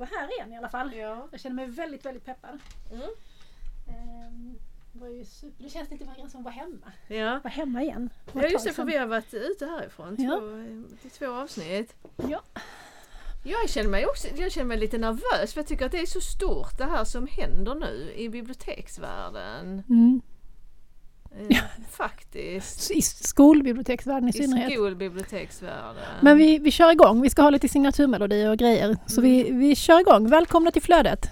vara här igen i alla fall. Ja. Jag känner mig väldigt, väldigt peppad. Mm. Ehm, det, var ju super. det känns lite grann som att vara hemma. Ja. Vara hemma igen. Var ja, just det, för vi har varit ute härifrån Ja. två, två avsnitt. Ja. Jag känner mig också jag känner mig lite nervös för jag tycker att det är så stort det här som händer nu i biblioteksvärlden. Mm. Eh, Faktiskt. I skolbiblioteksvärlden i I synnerhet. skolbiblioteksvärlden. Men vi, vi kör igång. Vi ska ha lite signaturmelodier och grejer. Så vi, Mm. vi kör igång. Välkomna till flödet.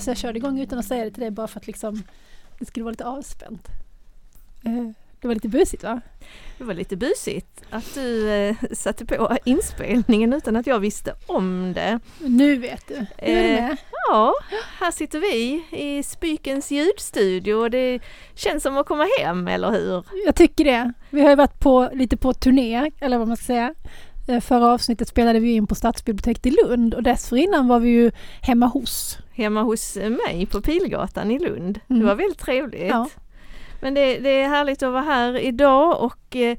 Så jag körde igång utan att säga det till dig bara för att liksom, det skulle vara lite avspänt. Eh, Det var lite busigt va? Det var lite busigt att du eh, satte på inspelningen utan att jag visste om det. Nu vet du. Nu är Eh, med. Ja, här sitter vi i Spykens ljudstudio och det känns som att komma hem, eller hur? Jag tycker det. Vi har ju varit på, lite på turné, eller vad man ska säga. Eh, Förra avsnittet spelade vi in på Stadsbiblioteket i Lund och dessförinnan var vi ju hemma hos. Hemma hos mig på Pilgatan i Lund. Mm. Det var väldigt trevligt. Ja. Men det, det är härligt att vara här idag och eh,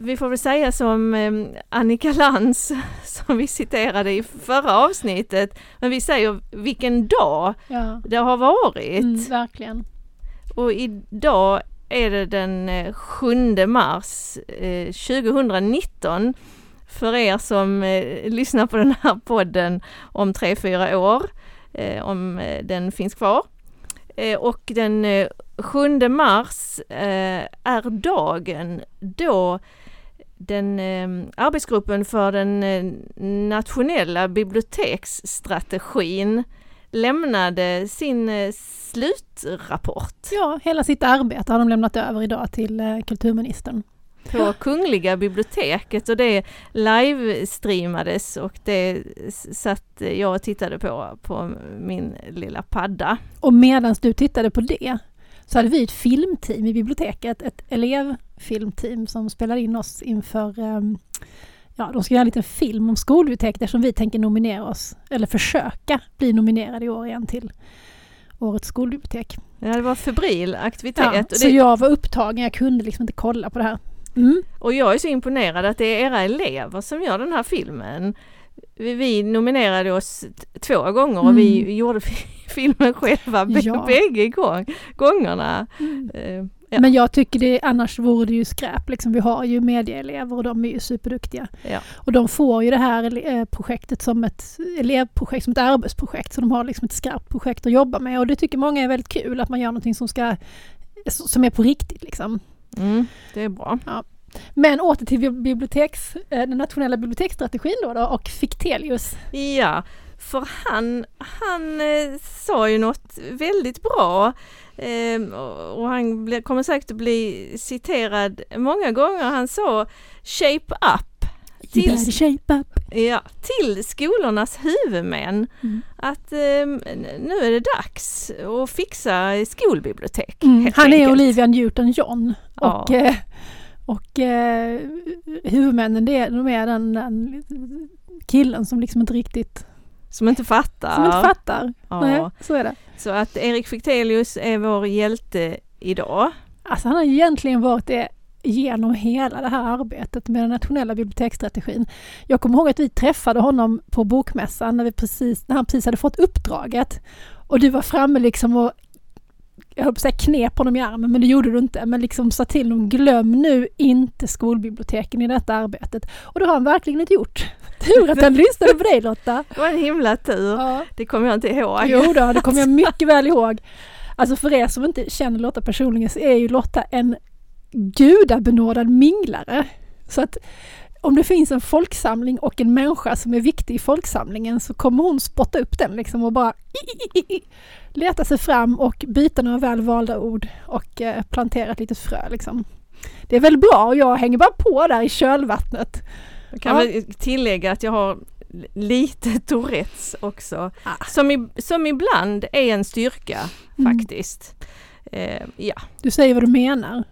vi får väl säga som eh, Annika Lantz som vi citerade i förra avsnittet. Men vi säger vilken dag Ja, det har varit. mm, verkligen. Och idag är det den eh, 7 mars eh, 2019. För er som eh, lyssnar på den här podden om tre fyra år, eh, om eh, den finns kvar. Eh, och den eh, 7 mars är dagen då den arbetsgruppen för den nationella biblioteksstrategin lämnade sin eh, slutrapport Ja, hela sitt arbete har de lämnat över idag till eh, kulturministern. på Kungliga biblioteket och det livestreamades och det satt jag och tittade på på min lilla padda. Och medan du tittade på det så hade vi ett filmteam i biblioteket, ett elevfilmteam som spelade in oss inför ehm, Ja, de ska göra en liten film om skolbiblioteket som vi tänker nominera oss, eller försöka bli nominerade i år igen till Årets skolbibliotek. Ja, det var febril aktivitet Ja, och, så det, jag var upptagen, jag kunde liksom inte kolla på det här. Mm. och jag är så imponerad att det är era elever som gör den här filmen. Vi, vi nominerade oss två gånger och vi Mm. gjorde filmen själva Ja. bägge gång, gångerna. Eh, Ja. Men jag tycker det, annars vore det ju skräp. Liksom, vi har ju medieelever och de är ju superduktiga. Ja. Och de får ju det här eh, projektet som ett elevprojekt, som ett arbetsprojekt. Så de har liksom ett skarpt projekt att jobba med och det tycker många är väldigt kul att man gör någonting som ska som är på riktigt liksom. Mm, det är bra. Men åter till bi- biblioteks, eh, den nationella biblioteksstrategin då, då och Fichtelius. Ja, för han, han eh, sa ju något väldigt bra eh, och och han ble, kommer säkert att bli citerad många gånger. Han sa Shape up better shape up. ja, till skolornas huvudmän Mm. att eh, nu är det dags att fixa skolbibliotek. Mm. Han är enkelt. Olivia Newton-John Ja. och, eh, och eh, huvudmännen det är, de är den, den killen som liksom inte riktigt Som inte fattar. som inte fattar. Ja. Nej, så är det. Så att Erik Fichtelius är vår hjälte idag. Alltså han har egentligen varit det genom hela det här arbetet med den nationella biblioteksstrategin. Jag kommer ihåg att vi träffade honom på bokmässan när, vi precis, när han precis hade fått uppdraget. Och du var framme liksom och jag höll på att säga knep honom i armen, men det gjorde du inte. Men liksom sa till honom, glöm nu inte skolbiblioteken i detta arbetet. Och det har han verkligen inte gjort. Tur att han lyssnade på dig Lotta. Det var en himla tur. Ja. Det kommer jag inte ihåg. Jo då, det kommer jag mycket väl ihåg. Alltså för er som inte känner Lotta personligen så är ju Lotta en gudabenådad minglare. Så att om det finns en folksamling och en människa som är viktig i folksamlingen så kommer hon spotta upp den liksom och bara i, i, i, i, leta sig fram och byta några väl valda ord och eh, plantera ett litet frö liksom. Det är väl bra och jag hänger bara på där i kölvattnet. Jag kan Ja. väl tillägga att jag har lite Tourettes också. Ah. Som, i, som ibland är en styrka Mm. faktiskt. Eh, ja, Du säger vad du menar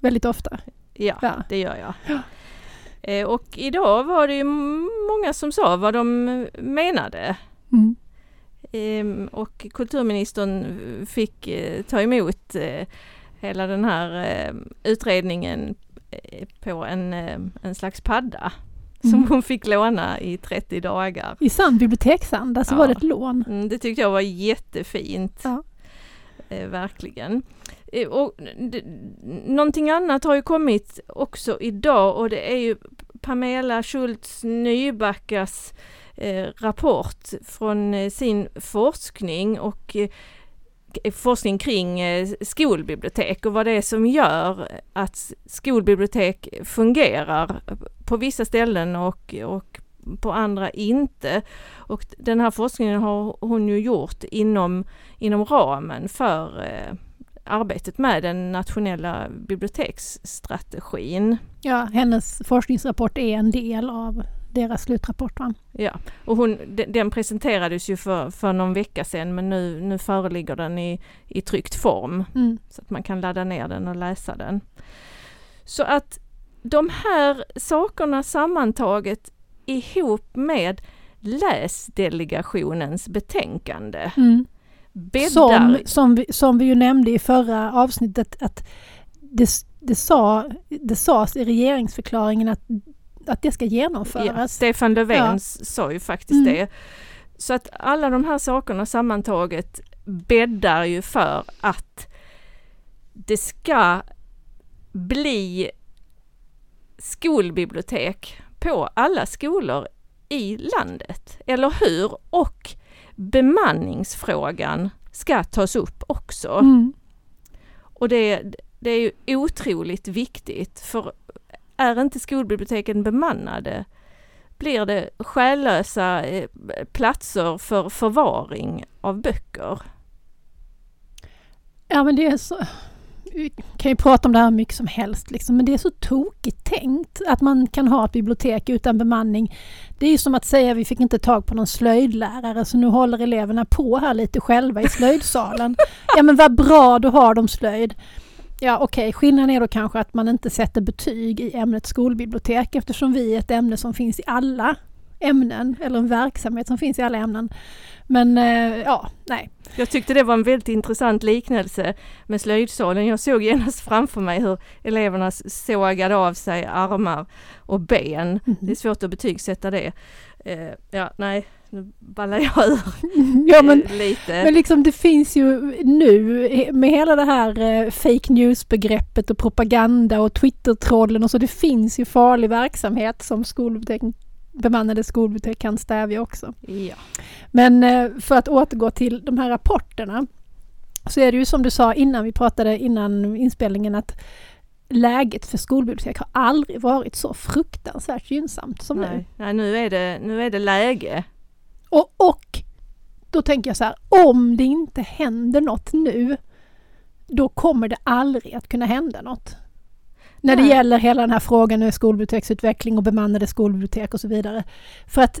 väldigt ofta. ja, Ja. det gör jag. Eh, och idag var det ju många som sa vad de menade. Mm. Ehm, och kulturministern fick eh, ta emot eh, hela den här eh, utredningen på en, en slags padda som Mm. hon fick låna i 30 dagar. I sann biblioteksanda så Ja. var det ett lån. Mm, Det tyckte jag var jättefint. Ja. Eh, verkligen. Eh, och någonting annat har ju kommit också idag och det är ju Pamela Schultz Nybackas eh, rapport från eh, sin forskning och forskning kring skolbibliotek och vad det är som gör att skolbibliotek fungerar på vissa ställen och, och på andra inte. Och den här forskningen har hon ju gjort inom, inom ramen för eh, arbetet med den nationella biblioteksstrategin. Ja, hennes forskningsrapport är en del av deras slutrapport. Va? Ja, och hon, de- den presenterades ju för, för någon vecka sedan men nu, nu föreligger den i, i tryckt form Mm. så att man kan ladda ner den och läsa den. Så att de här sakerna sammantaget ihop med läsdelegationens betänkande Mm. Bäddar... Som, som, vi, som vi ju nämnde i förra avsnittet att det, det, sa, det sades i regeringsförklaringen att, att det ska Ja, genomföras. Stefan Löfven Ja. sa ju faktiskt Mm. det. Så att alla de här sakerna sammantaget bäddar ju för att det ska bli skolbibliotek på alla skolor i landet. Eller hur? Och bemanningsfrågan ska tas upp också. Mm. Och det, det är ju otroligt viktigt för är inte skolbiblioteken bemannade blir det själlösa eh, platser för förvaring av böcker. Ja men det är så... Vi kan ju prata om det här mycket som helst liksom, men det är så tokigt tänkt att man kan ha ett bibliotek utan bemanning. Det är ju som att säga vi fick inte tag på någon slöjdlärare så nu håller eleverna på här lite själva i slöjdsalen. ja men vad bra, då har de slöjd. Ja okej, skillnaden är då kanske att man inte sätter betyg i ämnet skolbibliotek eftersom vi är ett ämne som finns i alla ämnen eller en verksamhet som finns i alla ämnen. Men eh, ja, nej. Jag tyckte det var en väldigt intressant liknelse med slöjdsalen. Jag såg genast framför mig hur eleverna sågade av sig armar och ben. Det är svårt att betygsätta det. Eh, ja, nej, nu ballar jag ur Ja men eh, lite. Men liksom det finns ju nu med hela det här fake news-begreppet och propaganda och Twitter-trollen och så. Det finns ju farlig verksamhet som skolbibliotek, bemannade skolbibliotek kan stävja också. ja. Men eh, för att återgå till de här rapporterna så är det ju som du sa innan vi pratade innan inspelningen att läget för skolbibliotek har aldrig varit så fruktansvärt gynnsamt som nu. Nej, nej nu, är det, nu är det läge. Och, och då tänker jag så här, om det inte händer något nu, då kommer det aldrig att kunna hända något. När det gäller hela den här frågan med skolbiblioteksutveckling och bemannade skolbibliotek och så vidare. För att,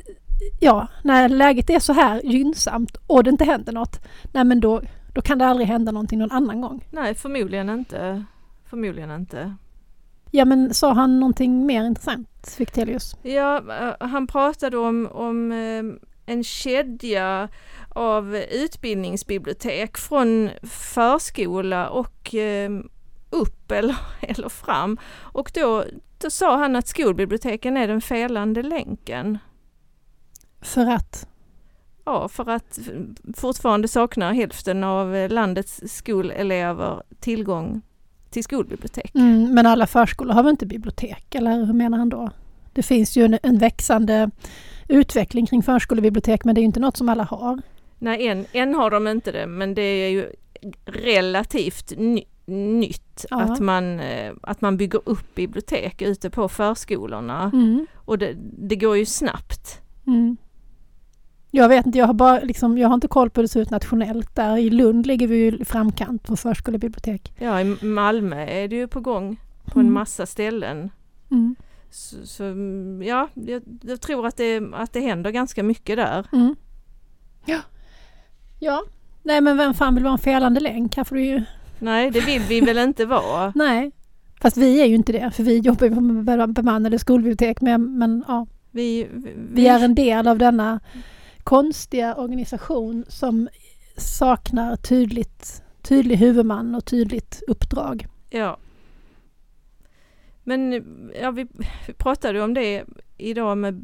ja, när läget är så här gynnsamt och det inte händer något, nej men då, då kan det aldrig hända någonting någon annan gång. Nej, förmodligen inte. Förmodligen inte. Ja men sa han någonting mer intressant, Fichtelius? Ja, eh, han pratade om, om eh, en kedja av utbildningsbibliotek från förskola och eh, upp eller, eller fram. Och då, då sa han att skolbiblioteken är den felande länken. För att? Ja, för att fortfarande saknar hälften av landets skolelever tillgång till skolbibliotek. Mm, men alla förskolor har väl inte bibliotek, eller hur menar han då? Det finns ju en, en växande utveckling kring förskolebibliotek, men det är ju inte något som alla har. Nej, än, än har de inte det, men det är ju relativt ny, nytt Ja. att, man, eh, att man bygger upp bibliotek ute på förskolorna. Mm. Och det, det går ju snabbt. Mm. Jag vet inte, jag har, bara, liksom, jag har inte koll på hur det ser ut nationellt. Där i Lund ligger vi ju framkant på förskolebibliotek. Ja, i Malmö är det ju på gång på en Mm. massa ställen. Mm. Så, så mm, ja, jag, jag tror att det, att det händer ganska mycket där. Mm. Ja. Ja. Nej men vem fan vill vara en felande länk? Här får du ju... Nej, det vill vi väl inte vara. Nej. Fast vi är ju inte det, för vi jobbar ju på bemannade skolbibliotek. Men, men ja, Vi, vi är en del av denna konstiga organisation som saknar tydligt, tydlig huvudman och tydligt uppdrag. Ja. Men ja, vi, vi pratade om det idag med,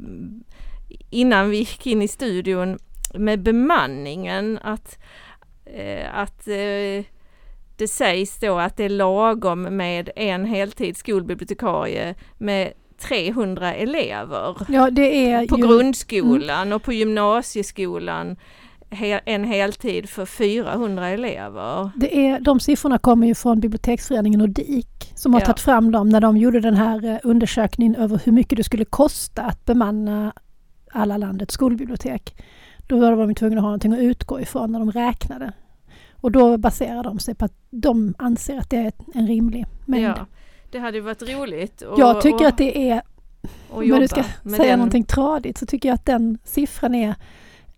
innan vi gick in i studion med bemanningen att, eh, att eh, det sägs då att det är lagom med en heltids skolbibliotekarie med 300 elever Ja, på ju, grundskolan och på gymnasieskolan en heltid för 400 elever. det är, de siffrorna kommer ju från Biblioteksföreningen och DIK som har Ja. tagit fram dem när de gjorde den här eh, undersökningen över hur mycket det skulle kosta att bemanna alla landets skolbibliotek. Då var de tvungna att ha någonting att utgå ifrån när de räknade. Och då baserar de sig på att de anser att det är en rimlig mängd. Ja, det hade ju varit roligt. Och, Jag tycker och, att det är, om du ska säga den. någonting tradigt, så tycker jag att den siffran är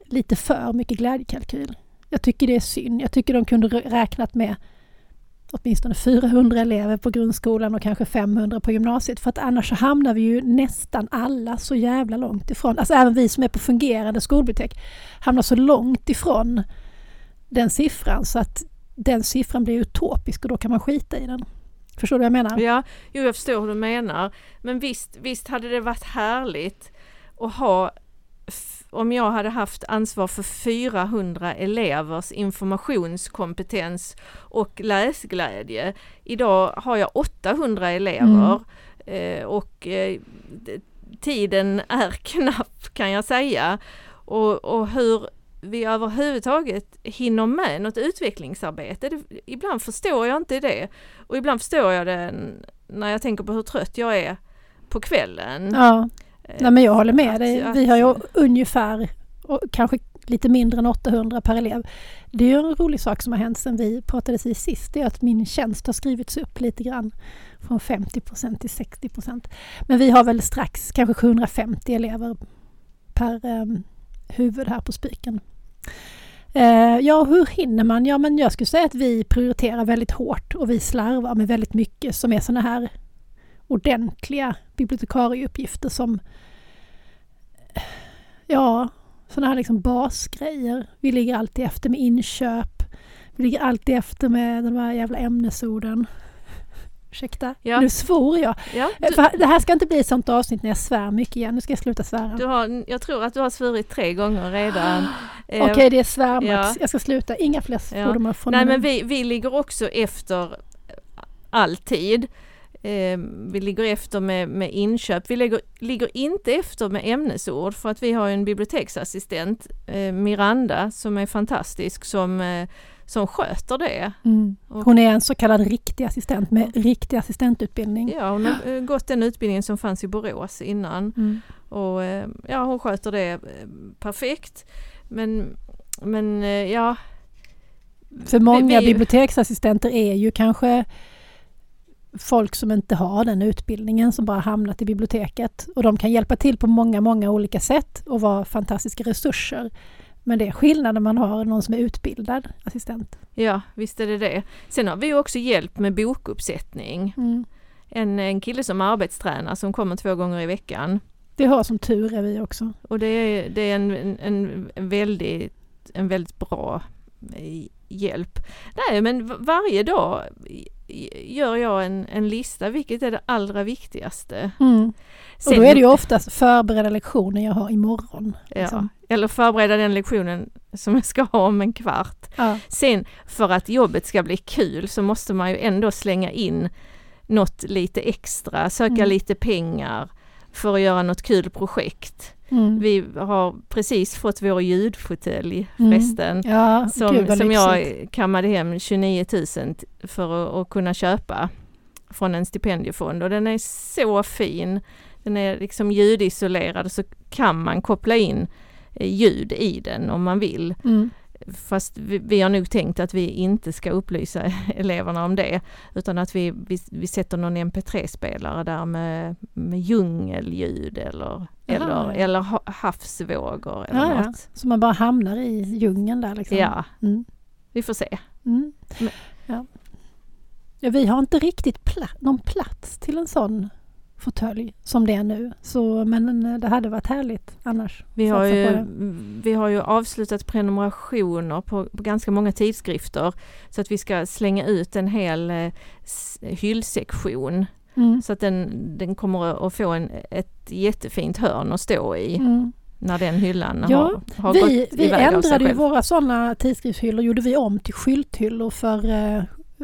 lite för mycket glädjekalkyl. Jag tycker det är synd. Jag tycker de kunde rä- räknat med åtminstone 400 elever på grundskolan och kanske 500 på gymnasiet. För att annars så hamnar vi ju nästan alla så jävla långt ifrån. Alltså även vi som är på fungerande skolbibliotek hamnar så långt ifrån den siffran så att den siffran blir utopisk och då kan man skita i den. Förstår du vad jag menar? Ja, jo, jag förstår hur du menar. Men visst, visst hade det varit härligt att ha om jag hade haft ansvar för 400 elevers informationskompetens och läsglädje. Idag har jag 800 elever eh, och eh, tiden är knapp kan jag säga. Och, och hur vi överhuvudtaget hinner med något utvecklingsarbete. Det, ibland förstår jag inte det. Och ibland förstår jag det när jag tänker på hur trött jag är på kvällen. Ja. Eh, Nej men jag håller med att- dig. Vi har ju ungefär, och kanske lite mindre än 800 per elev. Det är ju en rolig sak som har hänt sedan vi pratades i sist. Det är att min tjänst har skrivits upp lite grann. Från 50 till 60% Men vi har väl strax kanske 750 elever per um, huvud här på Spiken. Eh, ja, hur hinner man? Ja, men jag skulle säga att vi prioriterar väldigt hårt och vi slarvar med väldigt mycket som är sådana här ordentliga bibliotekarieuppgifter som ja, sådana här liksom basgrejer. Vi ligger alltid efter med inköp. Vi ligger alltid efter med de här jävla ämnesorden. Ursäkta, Ja. nu svor jag. Ja, Eh, du, För det här ska inte bli ett sånt avsnitt när jag svär mycket igen. Nu ska jag sluta svära. du har, jag tror att du har svurit tre gånger redan. Eh, Okej, det är svärmax. ja. Jag ska sluta. Inga fler svordomar från Nej men vi, vi ligger också efter alltid. Eh, vi ligger efter med, med inköp. Vi ligger, ligger inte efter med ämnesord för att vi har en biblioteksassistent, eh, Miranda, som är fantastisk, som, eh, som sköter det. Mm. Hon är en så kallad riktig assistent med riktig assistentutbildning. Ja, hon har eh, gått den utbildningen som fanns i Borås innan. Mm. Och eh, ja, hon sköter det eh, perfekt. Men, men ja. För många vi- biblioteksassistenter är ju kanske folk som inte har den utbildningen som bara hamnat i biblioteket. Och de kan hjälpa till på många, många olika sätt och vara fantastiska resurser. Men det är skillnad när man har någon som är utbildad assistent. Ja, visst är det det. Sen har vi också hjälp med bokuppsättning. Mm. En, en kille som arbetstränar som kommer två gånger i veckan. Det har som tur är vi också. Och det är, det är en, en, en, väldigt, en väldigt bra eh, hjälp. Nej men varje dag gör jag en, en lista, vilket är det allra viktigaste. Mm. Och då är det ju oftast förberedda lektioner jag har imorgon. Ja, liksom. eller förbereda den lektionen som jag ska ha om en kvart. Ja. Sen för att jobbet ska bli kul så måste man ju ändå slänga in något lite extra, söka Mm. lite pengar för att göra något kul projekt. Mm. Vi har precis fått vår ljudfåtölj Mm. förresten. Ja, gud Som, som lyxigt. jag kammade hem 29 000 t- för att, att kunna köpa från en stipendiefond och den är så fin. Den är liksom ljudisolerad så kan man koppla in eh, ljud i den om man vill. Mm. Fast vi, vi har nog tänkt att vi inte ska upplysa eleverna om det utan att vi, vi, vi sätter någon mp3-spelare där med, med djungelljud eller, eller, ja. eller ha- havsvågor eller Ja, ja. något. Så man bara hamnar i djungeln där liksom. Ja, Mm. vi får se. Mm. Ja. Ja, vi har inte riktigt pla- någon plats till en sån fåtölj som det är nu. Så, men eh, det hade varit härligt annars. Vi har, ju, vi har ju avslutat prenumerationer på, på ganska många tidskrifter så att vi ska slänga ut en hel eh, hyllsektion Mm. så att den, den kommer att få en, ett jättefint hörn att stå i Mm. när den hyllan Ja, har, har Vi, gått vi ändrade ju våra sådana tidskriftshyllor, gjorde vi om till skylthyllor för eh,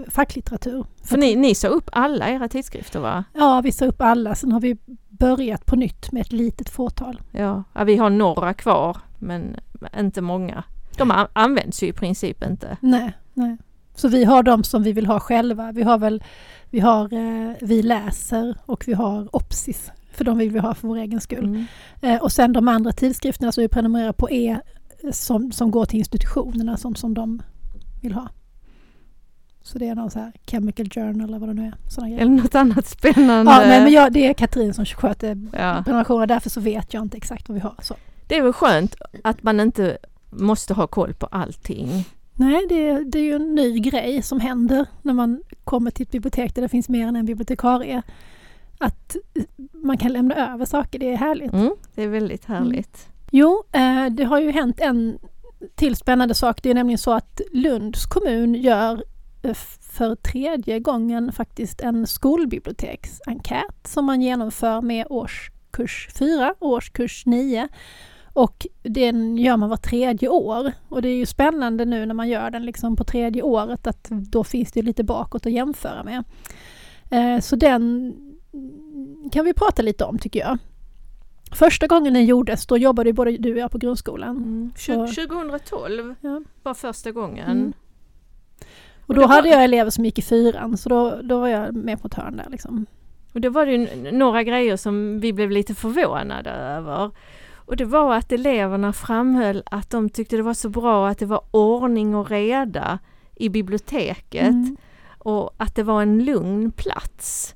facklitteratur. För ni, ni sa upp alla era tidskrifter va? Ja, vi sa upp alla. Sen har vi börjat på nytt med ett litet fåtal. Ja, ja vi har några kvar men inte många. De används ju i princip inte. Nej, nej. Så vi har de som vi vill ha själva. Vi har väl, vi har eh, Vi läser och vi har Opsis. För de vill vi ha för vår egen skull. Mm. Eh, och sen de andra tidskrifterna som vi prenumererar på är eh, som, som går till institutionerna som, som de vill ha. Så det är någon så här Chemical Journal eller vad det nu är. Såna grejer. Eller något annat spännande. Ja, nej, men jag, det är Katrin som sköter Ja. prenumerationer, därför så vet jag inte exakt vad vi har. Så. Det är väl skönt att man inte måste ha koll på allting. Nej, det, är- det är ju en ny grej som händer när man kommer till ett bibliotek där det finns mer än en bibliotekarie. Att man kan lämna över saker, det är härligt. Mm, det är väldigt härligt. Jo, eh, det har ju hänt en till spännande sak. Det är nämligen så att Lunds kommun gör för tredje gången faktiskt en skolbiblioteksenkät som man genomför med årskurs 4 och årskurs 9. Och den gör man var tredje år. Och det är ju spännande nu när man gör den liksom på tredje året att då finns det lite bakåt att jämföra med. Eh, Så den kan vi prata lite om tycker jag. Första gången den gjordes, då jobbade både du och jag på grundskolan. Mm. Så- Tju- 2012 Ja. var första gången. Mm. Och då hade jag elever som gick i fyran, så då, då var jag med på ett hörn där liksom. Och då var det ju några grejer som vi blev lite förvånade över. Och det var att eleverna framhöll att de tyckte det var så bra att det var ordning och reda i biblioteket Mm. och att det var en lugn plats.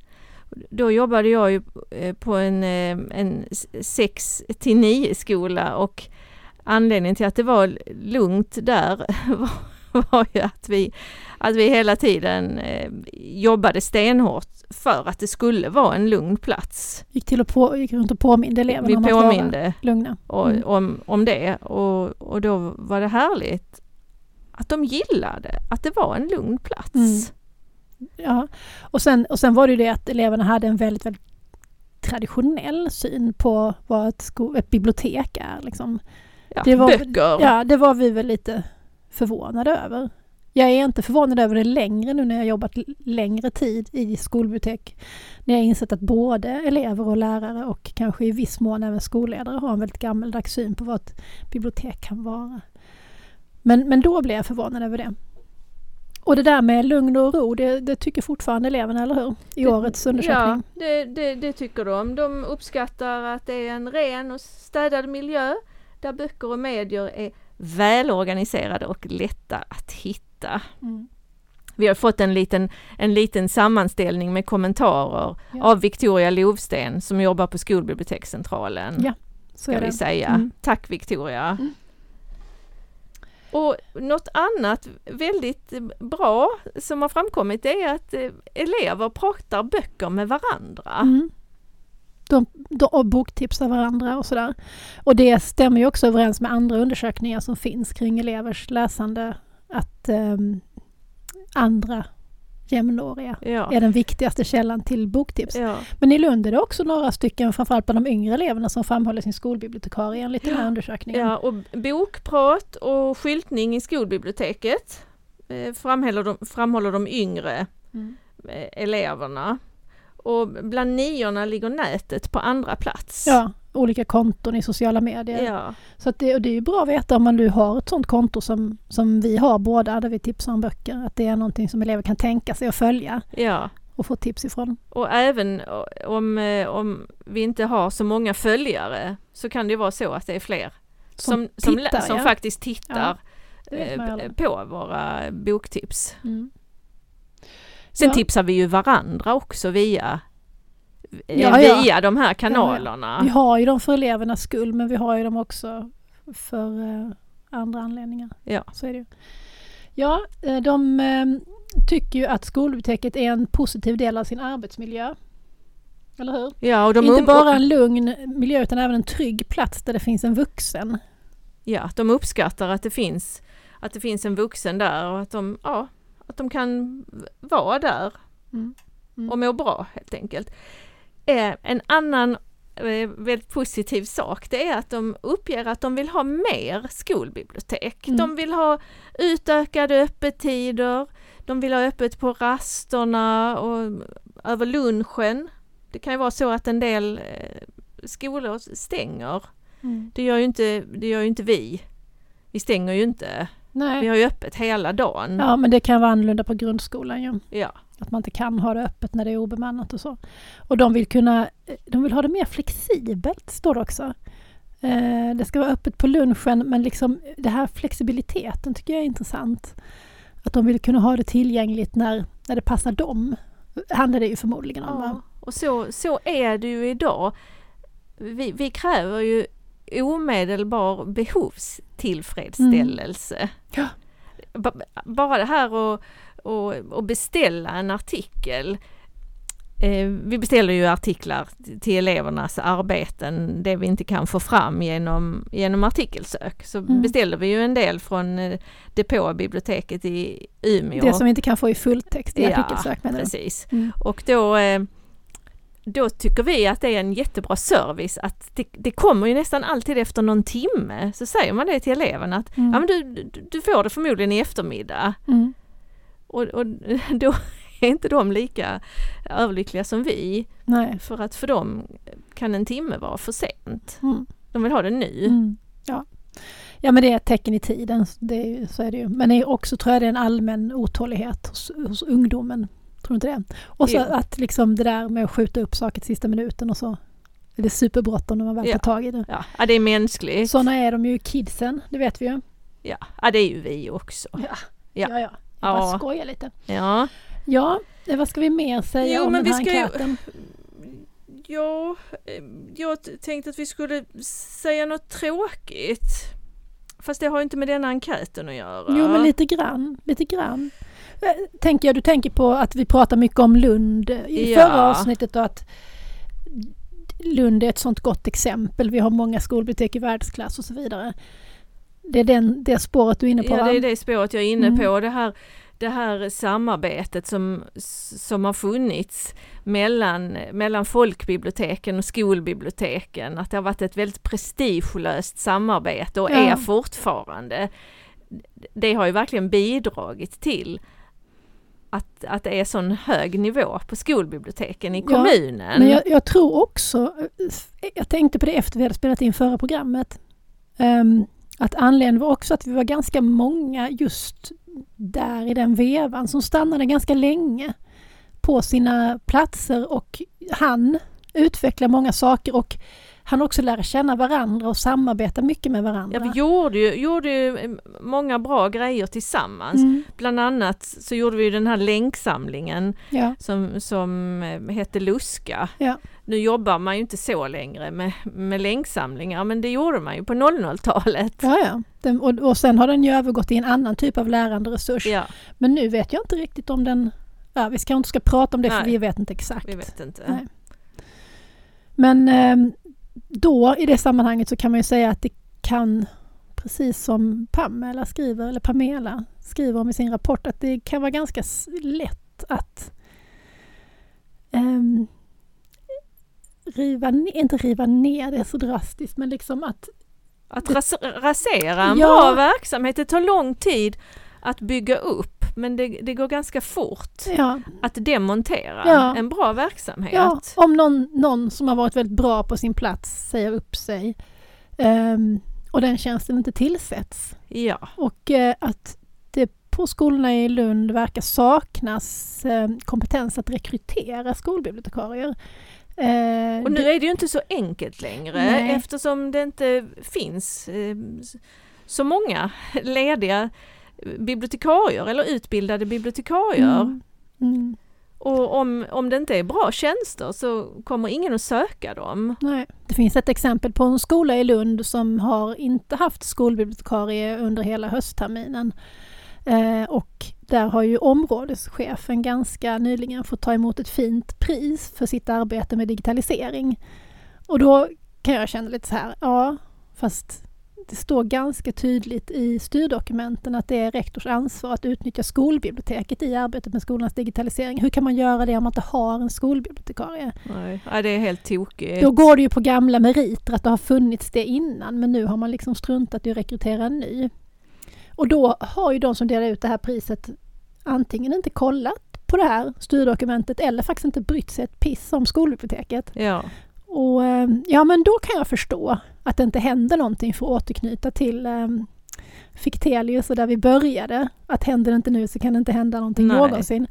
Då jobbade jag ju eh, på en, eh, en 6 till 9 skola och anledningen till att det var lugnt där var, var ju att vi, att vi hela tiden eh, jobbade stenhårt för att det skulle vara en lugn plats. Gick, till och på, gick runt och påminde eleverna Vi om att vara påminde lugna. och, Mm. om, om det och, och då var det härligt att de gillade att det var en lugn plats. Mm. Ja. Och, sen, och sen var det ju det att eleverna hade en väldigt, väldigt traditionell syn på vad ett, sko- ett bibliotek är. Liksom. Ja, Det var- böcker. Ja, det var vi väl lite förvånade över. Jag är inte förvånad över det längre nu när jag jobbat längre tid i skolbibliotek. När jag insett att både elever och lärare och kanske i viss mån även skolledare har en väldigt gammeldags syn på vad ett bibliotek kan vara. Men, men då blev jag förvånad över det. Och det där med lugn och ro, det, det tycker fortfarande eleverna, eller hur? I Det- årets undersökning. Ja, det, det, det tycker de. De uppskattar att det är en ren och städad miljö där böcker och medier är välorganiserade och lätta att hitta. Mm. Vi har fått en liten, en liten sammanställning med kommentarer Ja. av Victoria Lovsten som jobbar på skolbibliotekscentralen. Ja, ska vi säga. Mm. Tack Victoria! Mm. Och något annat väldigt bra som har framkommit är att eh, elever pratar böcker med varandra. Mm. De, de, boktipsar varandra och sådär. Och det stämmer ju också överens med andra undersökningar som finns kring elevers läsande. Att ehm, andra jämnåriga Ja. är den viktigaste källan till boktips. Ja. Men i Lund är det också några stycken, framförallt bland de yngre eleverna, som framhåller sin skolbibliotekarie enligt den här Ja. undersökningen. ja, och bokprat och skyltning i skolbiblioteket eh, framhåller de, framhåller de yngre Mm. eh, eleverna. Och bland niorna ligger nätet på andra plats. Ja, olika konton i sociala medier. ja. Så det, och det är ju bra att veta om man nu har ett sånt konto som, som vi har båda, där vi tipsar om böcker, att det är någonting som elever kan tänka sig att följa ja. och få tips ifrån. Och även om, eh, om vi inte har så många följare så kan det vara så att det är fler som, som, tittar, som ja. faktiskt tittar eh, på våra boktips. Mm. Sen Ja. tipsar vi ju varandra också via, eh, Ja, ja. via de här kanalerna. Vi har ju dem för elevernas skull, men vi har ju dem också för eh, andra anledningar. Ja. Så är det ju. Ja, eh, de, tycker ju att skolbiblioteket är en positiv del av sin arbetsmiljö. Eller hur? Ja, och de Inte bara en lugn miljö utan även en trygg plats där det finns en vuxen. ja, de uppskattar att det finns att det finns en vuxen där och att de, ja, att de kan vara där Mm. Mm. och må bra helt enkelt. Eh, en annan eh, väldigt positiv sak det är att de uppger att de vill ha mer skolbibliotek. Mm. De vill ha utökade öppettider, de vill ha öppet på rasterna och över lunchen. Det kan ju vara så att en del eh, skolor stänger. Mm. Det gör ju inte, det gör ju inte vi. Vi stänger ju inte. Vi Nej. har ju öppet hela dagen. Ja men det kan vara annorlunda på grundskolan ju. Ja. Att man inte kan ha det öppet när det är obemannat och så. Och de vill kunna, de vill ha det mer flexibelt står det också. Eh, det ska vara öppet på lunchen men liksom det här flexibiliteten tycker jag är intressant. Att de vill kunna ha det tillgängligt när, när det passar dem. Handlar det ju förmodligen om. Ja, och så, så är det ju idag. Vi, vi kräver ju omedelbar behovstillfredsställelse. Ja. Ba- Bara det här att och, och beställa en artikel. Eh, vi beställer ju artiklar till elevernas arbeten, det vi inte kan få fram genom, genom artikelsök. Så Mm. beställer vi ju en del från eh, depåbiblioteket i Umeå. Det som vi inte kan få i fulltext i Ja, artikelsök menar du? Precis. Mm. Och då, eh, då tycker vi att det är en jättebra service att det, det kommer ju nästan alltid efter någon timme. Så säger man det till eleverna att Mm. ja, men du, du, får det förmodligen i eftermiddag. Mm. Och, och då är inte de lika överlyckliga som vi. Nej. För att för dem kan en timme vara för sent. Mm. De vill ha det nu. Mm. Ja. ja, men det är ett tecken i tiden. Det är, ju- så är det ju. Men det är också, tror jag, det är en allmän otålighet hos, hos ungdomen. Tror du inte det? Och så Jo. att liksom det där med att skjuta upp saker till sista minuten och så. Det är superbråttom när man väl Ja. tar tag i det. Ja, ja, det är mänskligt. Sådana är de ju kidsen, det vet vi ju. Ja, ja, det är ju vi också. Ja, Ja. ja. ja. Jag bara Ja. skojar lite. Ja. Ja, eh, vad ska vi mer säga Jo, om men den vi här ska ju- enkäten? Ja, eh, jag tänkte att vi skulle säga något tråkigt. Fast det har ju inte med den enkäten att göra. Jo, men lite grann. Lite grann. Tänker jag, du tänker på att vi pratar mycket om Lund i Ja. förra avsnittet och att Lund är ett sånt gott exempel. Vi har många skolbibliotek i världsklass och så vidare. Det är den, det spåret du är inne på Ja, va? det är det spåret jag är inne Mm. på. Det här, det här samarbetet som, som har funnits mellan, mellan folkbiblioteken och skolbiblioteken. Att det har varit ett väldigt prestigelöst samarbete och Ja. är fortfarande. Det har ju verkligen bidragit till att, att det är sån hög nivå på skolbiblioteken i Ja, kommunen. Men jag, jag tror också, eh, jag tänkte på det efter vi hade spelat in förra programmet, ehm, att anledningen var också att vi var ganska många just där i den vevan som stannade ganska länge på sina platser och han utveckla många saker och han också lära känna varandra och samarbeta mycket med varandra. Ja, vi gjorde ju, gjorde ju eh, många bra grejer tillsammans. Mm, Bland annat så gjorde vi den här länksamlingen ja, som, som eh, hette Luska. Ja. Nu jobbar man ju inte så längre med, med länksamlingar men det gjorde man ju på 00-talet. ja, ja. Den, och, och sen har den ju övergått i en annan typ av lärande resurs. Ja, Men nu vet jag inte riktigt om den... Ja, vi ska inte ska prata om det för Nej. vi vet inte exakt. vi vet inte. Nej. Men ehm, då i det sammanhanget så kan man ju säga att det kan, precis som Pamela skriver, eller Pamela skriver om i sin rapport, att det kan vara ganska lätt att ehm, riva ner, inte riva ner, det så drastiskt, men liksom att Att ras rasera en Ja. bra verksamhet, det tar lång tid att bygga upp men det, det går ganska fort ja, att demontera Ja. en bra verksamhet. ja om någon, någon som har varit väldigt bra på sin plats säger upp sig ehm, och den tjänsten inte tillsätts Ja. Och eh, att det på skolorna i Lund verkar saknas eh, kompetens att rekrytera skolbibliotekarier. Eh, Och nu det- är det ju inte så enkelt längre Nej. eftersom det inte finns så många lediga bibliotekarier eller utbildade bibliotekarier. Mm, mm, Och om, om det inte är bra tjänster så kommer ingen att söka dem. nej. Det finns ett exempel på en skola i Lund som har inte haft skolbibliotekarie under hela höstterminen. Eh, och där har ju områdeschefen ganska nyligen fått ta emot ett fint pris för sitt arbete med digitalisering. Och då kan jag känna lite så här, ja, fast det står ganska tydligt i styrdokumenten att det är rektors ansvar att utnyttja skolbiblioteket i arbetet med skolans digitalisering. Hur kan man göra det om man inte har en skolbibliotekarie? Nej, ja, det är helt tokigt. Då går det ju på gamla meriter att det har funnits det innan men nu har man liksom struntat i att rekrytera en ny. Och då har ju de som delar ut det här priset antingen inte kollat på det här styrdokumentet eller faktiskt inte brytt sig ett piss om skolbiblioteket. Ja. Och eh, ja, men då kan jag förstå att det inte händer någonting för att återknyta till um, Fichtelius och där vi började. Att händer det inte nu så kan det inte hända någonting Nej. någonsin.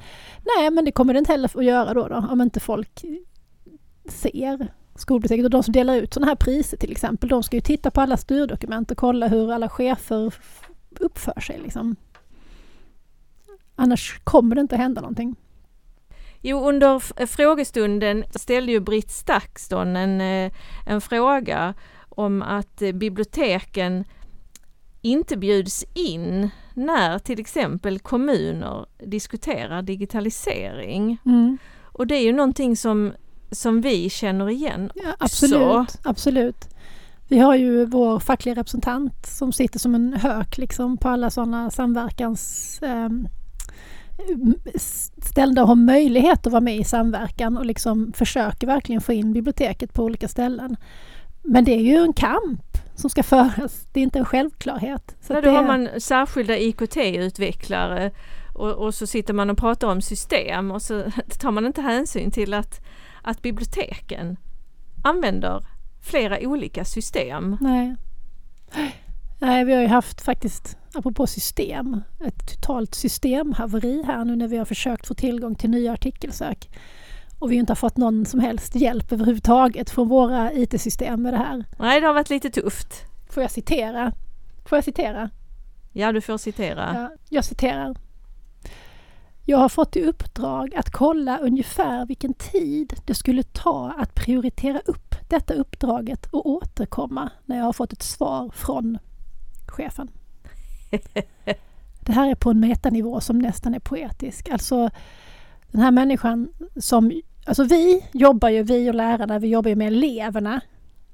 Nej, men det kommer det inte heller att göra då, då om inte folk ser skolbiblioteket. Och de som delar ut sådana här priser till exempel, de ska ju titta på alla styrdokument och kolla hur alla chefer uppför sig. Liksom. Annars kommer det inte hända någonting. Jo, under f- frågestunden ställde ju Britt Stakston en, eh, en fråga om att eh, biblioteken inte bjuds in när till exempel kommuner diskuterar digitalisering. Mm. Och det är ju någonting som, som vi känner igen Ja, också. absolut, absolut. Vi har ju vår fackliga representant som sitter som en hök liksom på alla sådana samverkans ehm, ställen där har möjlighet att vara med i samverkan och liksom försöker verkligen få in biblioteket på olika ställen. Men det är ju en kamp som ska föras. Det är inte en självklarhet. Så att då det, har man särskilda IKT-utvecklare och, och så sitter man och pratar om system och så tar man inte hänsyn till att, att biblioteken använder flera olika system. Nej. Nej, vi har ju haft faktiskt, apropå system, ett totalt systemhaveri här nu när vi har försökt få tillgång till nya artikelsök. Och vi inte har fått någon som helst hjälp överhuvudtaget från våra IT-system med det här. Nej, det har varit lite tufft. Får jag citera? Får jag citera? Ja, du får citera. Ja, jag citerar. Jag har fått i uppdrag att kolla ungefär vilken tid det skulle ta att prioritera upp detta uppdraget och återkomma när jag har fått ett svar från chefen. Det här är på en metanivå som nästan är poetisk. Alltså den här människan som... Alltså vi jobbar ju, vi och lärarna, vi jobbar ju med eleverna.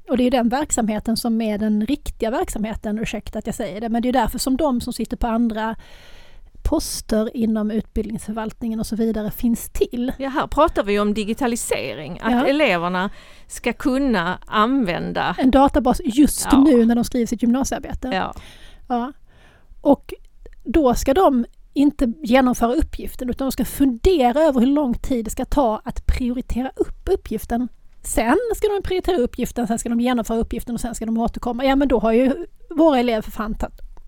Och det är den verksamheten som är den riktiga verksamheten, ursäkta att jag säger det, men det är därför som de som sitter på andra poster inom utbildningsförvaltningen och så vidare finns till. Ja, här pratar vi om digitalisering, att Ja. eleverna ska kunna använda En databas just Ja. nu när de skriver sitt gymnasiearbete. Ja, Ja. Och då ska de inte genomföra uppgiften utan de ska fundera över hur lång tid det ska ta att prioritera upp uppgiften. Sen ska de prioritera uppgiften, sen ska de genomföra uppgiften och sen ska de återkomma. Ja men då har ju våra elever för fan.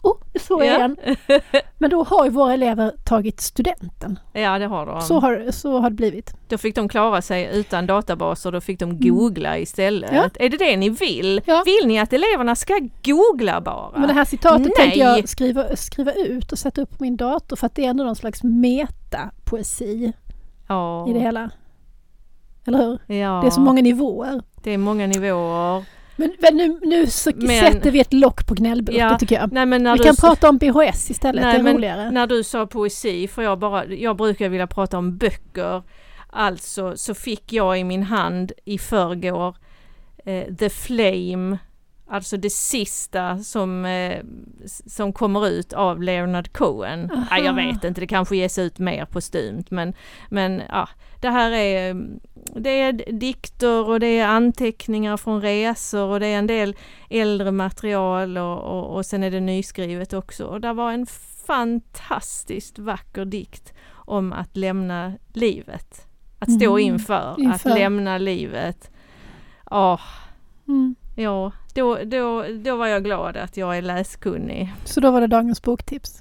Oh, såg jag Ja. igen! Men då har ju våra elever tagit studenten. ja det har de. Så har, så har det blivit. Då fick de klara sig utan databaser, då fick de googla istället. Mm. Ja. Är det det ni vill? Ja. Vill ni att eleverna ska googla bara? Men det här citatet Nej. tänker jag skriva, skriva ut och sätta upp på min dator för att det är ändå någon slags metapoesi ja. i det hela. Eller hur? Ja. Det är så många nivåer. det är många nivåer. Men, men nu, nu så Men- sätter vi ett lock på gnällburken Ja, tycker jag. Nej, men när Vi du kan prata om BHS istället, Nej, det är roligare. När du sa poesi, för jag bara, jag brukar vilja prata om böcker. Alltså så fick jag i min hand i förrgår eh, The Flame, alltså det sista som, eh, som kommer ut av Leonard Cohen. Ja, jag vet inte, det kanske ges ut mer postumt men, men ja, det här är, det är dikter och det är anteckningar från resor och det är en del äldre material och, och, och sen är det nyskrivet också. Och det var en fantastiskt vacker dikt om att lämna livet. Att stå Mm, inför, inför. att lämna livet. Ja, Mm. ja då, då, då var jag glad att jag är läskunnig. Så då var det dagens boktips.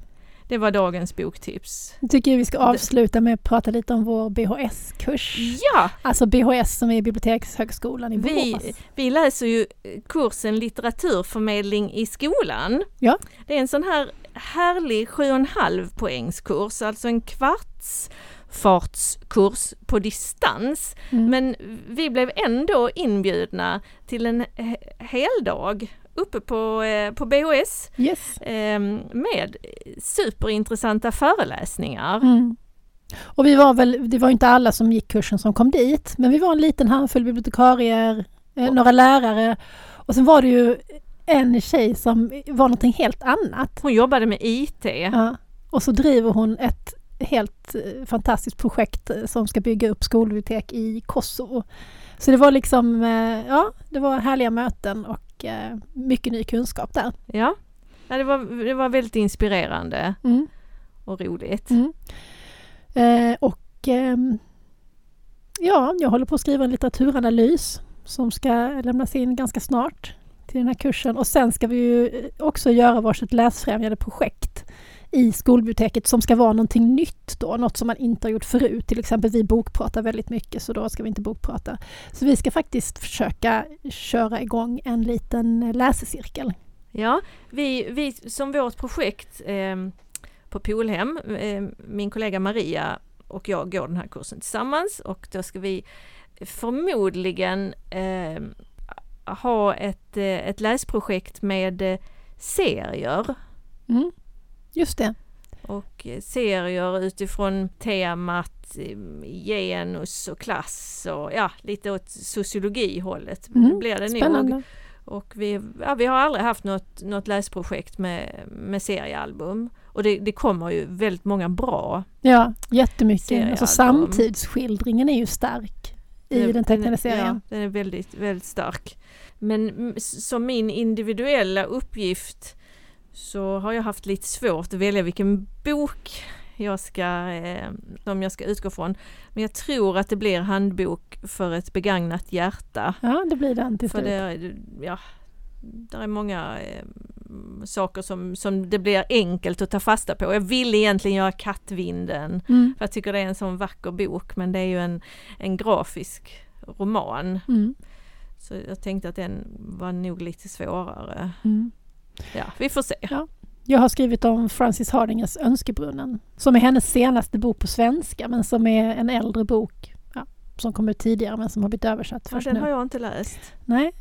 Det var dagens boktips. Jag tycker vi ska avsluta med att prata lite om vår BHS-kurs. Ja, Alltså BHS som är Bibliotekshögskolan i vi, Borås. vi läser ju kursen litteraturförmedling i skolan. Ja. Det är en sån här härlig 7,5 poängskurs, alltså en kvarts fartskurs på distans. Mm. Men vi blev ändå inbjudna till en he- heldag uppe på, eh, på BOS Yes. eh, med superintressanta föreläsningar. Mm. Och vi var väl, det var inte alla som gick kursen som kom dit, men vi var en liten handfull bibliotekarier, eh, några lärare och sen var det ju en tjej som var någonting helt annat. Hon jobbade med IT. Ja. Och så driver hon ett helt eh, fantastiskt projekt eh, som ska bygga upp skolbibliotek i Kosovo. Så det var liksom, eh, ja, det var härliga möten och mycket ny kunskap där. Ja, ja det, var, det var väldigt inspirerande Mm. och roligt. Mm. Eh, och ja, jag håller på att skriva en litteraturanalys som ska lämnas in ganska snart till den här kursen. Och sen ska vi ju också göra varsitt läsfrämjande projekt i skolbiblioteket som ska vara någonting nytt då, något som man inte har gjort förut. Till exempel vi bokpratar väldigt mycket så då ska vi inte bokprata. Så vi ska faktiskt försöka köra igång en liten läsecirkel. Ja, vi, vi som vårt projekt eh, på Polhem, eh, min kollega Maria och jag går den här kursen tillsammans och då ska vi förmodligen eh, ha ett, eh, ett läsprojekt med eh, serier Mm. Just det. och eh, serier utifrån temat eh, genus och klass och ja, lite åt sociologihållet Mm. blir det nog. Spännande. Och vi, ja, vi har aldrig haft något, något läsprojekt med, med seriealbum. Och det, det kommer ju väldigt många bra. Ja, jättemycket. Alltså, samtidsskildringen är ju stark i Den- den tecknade serien. Ja, den är väldigt, väldigt stark. Men som min individuella uppgift så har jag haft lite svårt att välja vilken bok jag ska, eh, som jag ska utgå från. Men jag tror att det blir handbok för ett begagnat hjärta. Ja, det blir den till För slut. det, ja, det är många eh, saker som, som det blir enkelt att ta fasta på. Jag vill egentligen göra Kattvinden, Mm. för jag tycker det är en sån vacker bok, men det är ju en, en grafisk roman. Mm. Så jag tänkte att den var nog lite svårare. Mm. Ja, vi får se. Jag har skrivit om Frances Hardingers Önskebrunnen som är hennes senaste bok på svenska men som är en äldre bok ja, som kom ut tidigare men som har blivit översatt Ja, först den nu. har jag inte läst. Nej,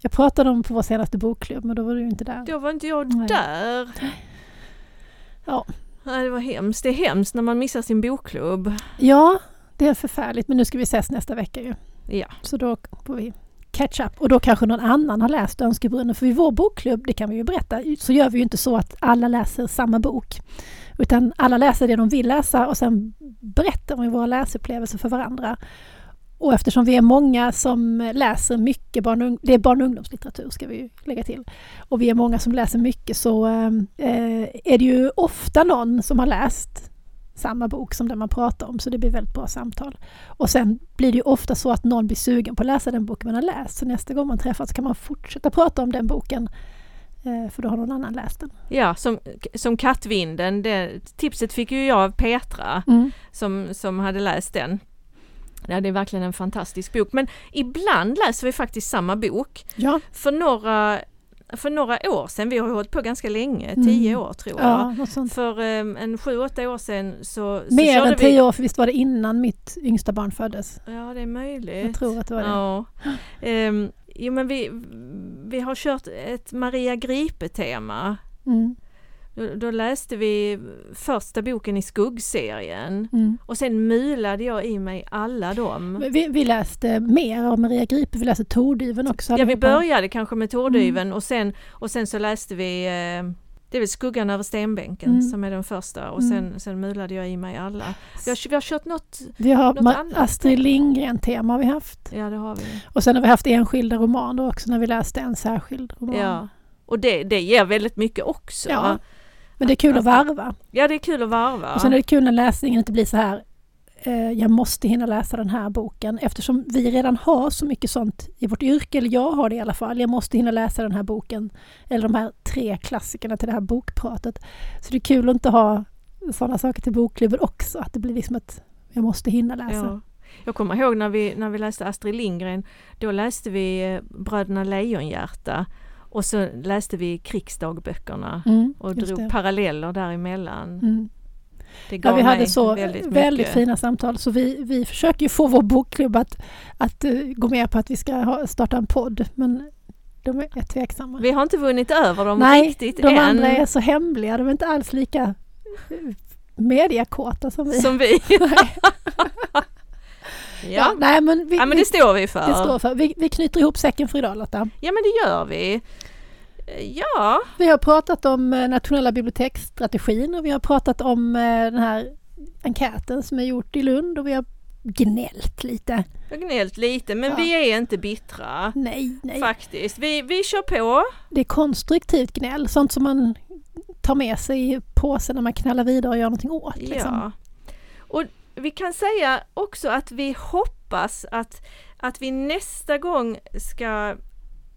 jag pratade om på vår senaste bokklubb men då var du inte där. Då var inte jag Nej. där. Ja. Nej, det var hemskt. Det är hemskt när man missar sin bokklubb. Ja, det är förfärligt men nu ska vi ses nästa vecka ju. Ja, Så då får vi catch up och då kanske någon annan har läst Önskebrunnen. För i vår bokklubb, det kan vi ju berätta, så gör vi ju inte så att alla läser samma bok. Utan alla läser det de vill läsa och sen berättar vi våra läsupplevelser för varandra. Och eftersom vi är många som läser mycket, barn och, det är barn och ungdomslitteratur ska vi ju lägga till. Och vi är många som läser mycket så eh, eh är det ju ofta någon som har läst samma bok som den man pratar om så det blir väldigt bra samtal. Och sen blir det ju ofta så att någon blir sugen på att läsa den boken man har läst. Så nästa gång man träffas kan man fortsätta prata om den boken. eh, För då har någon annan läst den. ja som, som Kattvinden. Det, tipset fick ju jag av Petra. som, som hade läst den. Ja, det är verkligen en fantastisk bok. Men ibland läser vi faktiskt samma bok. Ja, För några, för några år sedan, vi har hållit på ganska länge, Mm. tio år tror jag. ja. För um, en sju, åtta år sedan så, så Mer än tio år, för visst var det innan mitt yngsta barn föddes? Ja, det är möjligt. Jag tror att det var det. Ja. Um, jo, men vi, vi har kört ett Maria Gripe-tema. Mm, Då, då läste vi första boken i skuggserien mm. och sen mulade jag i mig alla dem. Vi, vi läste mer av Maria Gripe, vi läste Tordyven också. Ja, vi började kanske med Tordyven Mm. och, sen, och sen så läste vi eh, det är väl Skuggan över stenbänken Mm. som är den första och Mm. sen, sen mulade jag i mig alla. Vi har, vi har kört något, Vi har något annat. Astrid Lindgren-tema har vi haft. ja det har vi. Och sen har vi haft enskilda romaner också när vi läste en särskild roman. Ja. Och det, det ger väldigt mycket också. Ja. Men det är kul att varva. Ja, det är kul att varva. Och sen är det kul när läsningen inte blir så här eh, jag måste hinna läsa den här boken eftersom vi redan har så mycket sånt i vårt yrke, eller jag har det i alla fall. Jag måste hinna läsa den här boken eller de här tre klassikerna till det här bokpratet. Så det är kul att inte ha sådana saker till bokklubben också, att det blir liksom att jag måste hinna läsa. Ja. Jag kommer ihåg när vi, när vi läste Astrid Lindgren, då läste vi eh, Bröderna Lejonhjärta och så läste vi krigsdagböckerna Mm, och drog det. paralleller däremellan. Mm. Det gav Ja, vi hade så väldigt, väldigt, fina samtal så vi, vi försöker ju få vår bokklubb att, att eh, gå med på att vi ska ha, starta en podd men de är tveksamma. Vi har inte vunnit över dem Nej, riktigt de än. andra är så hemliga, de är inte alls lika eh, mediakåta som vi. Som vi. Ja. Ja, nej, men vi, ja, men det står vi för. det står för. Vi, vi knyter ihop säcken för idag Lotta. Ja, men det gör vi. Ja, Vi har pratat om eh, nationella biblioteksstrategin och vi har pratat om eh, den här enkäten som är gjort i Lund och vi har gnällt lite. jag gnällt lite, men Ja. vi är inte bittra. Nej, nej. Faktiskt. Vi, vi kör på. Det är konstruktivt gnäll, sånt som man tar med sig i påsen när man knallar vidare och gör någonting åt. Liksom. Ja. Och vi kan säga också att vi hoppas att, att vi nästa gång ska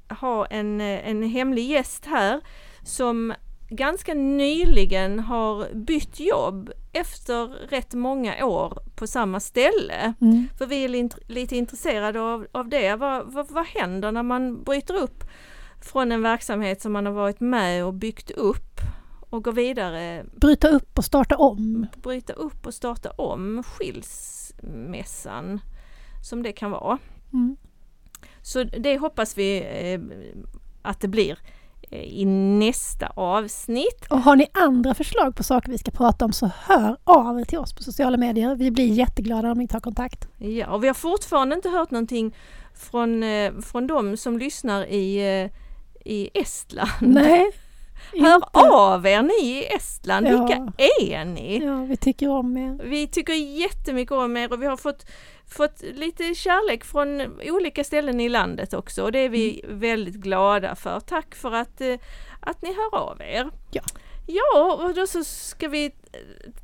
ha en, en hemlig gäst här som ganska nyligen har bytt jobb efter rätt många år på samma ställe. Mm. För vi är lite, lite intresserade av, av det. Vad, vad, vad händer när man bryter upp från en verksamhet som man har varit med och byggt upp och går vidare Bryta upp och starta om. bryta upp och starta om skilsmässan som det kan vara. Mm. Så det hoppas vi eh, att det blir eh, i nästa avsnitt. Och har ni andra förslag på saker vi ska prata om så hör av er till oss på sociala medier. Vi blir jätteglada om ni tar kontakt. Ja, och vi har fortfarande inte hört någonting från, eh, från de som lyssnar i, i Estland. Nej, Hör inte. av er ni i Estland, Ja. vilka är ni? Ja, vi tycker om er. Vi tycker jättemycket om er och vi har fått, fått lite kärlek från olika ställen i landet också och det är vi Mm. väldigt glada för. Tack för att, eh, att ni hör av er. Ja. Ja, och då så ska vi eh,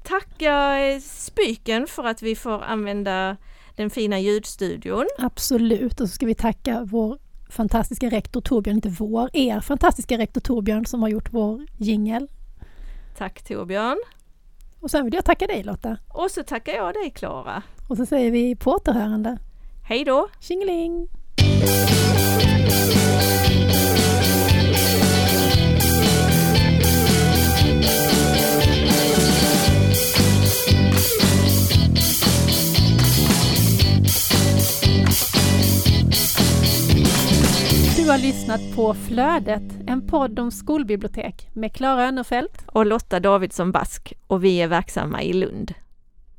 tacka eh, Spyken för att vi får använda den fina ljudstudion. Absolut. Och så ska vi tacka vår fantastiska rektor Torbjörn, inte vår, er fantastiska rektor Torbjörn som har gjort vår jingel. Tack Torbjörn. Och sen vill jag tacka dig Lotta. Och så tackar jag dig Klara. Och så säger vi på återhörande. Hej då! Tjingeling! Du har lyssnat på Flödet, en podd om skolbibliotek med Klara Önnerfelt Och Lotta Davidsson Bask och vi är verksamma i Lund.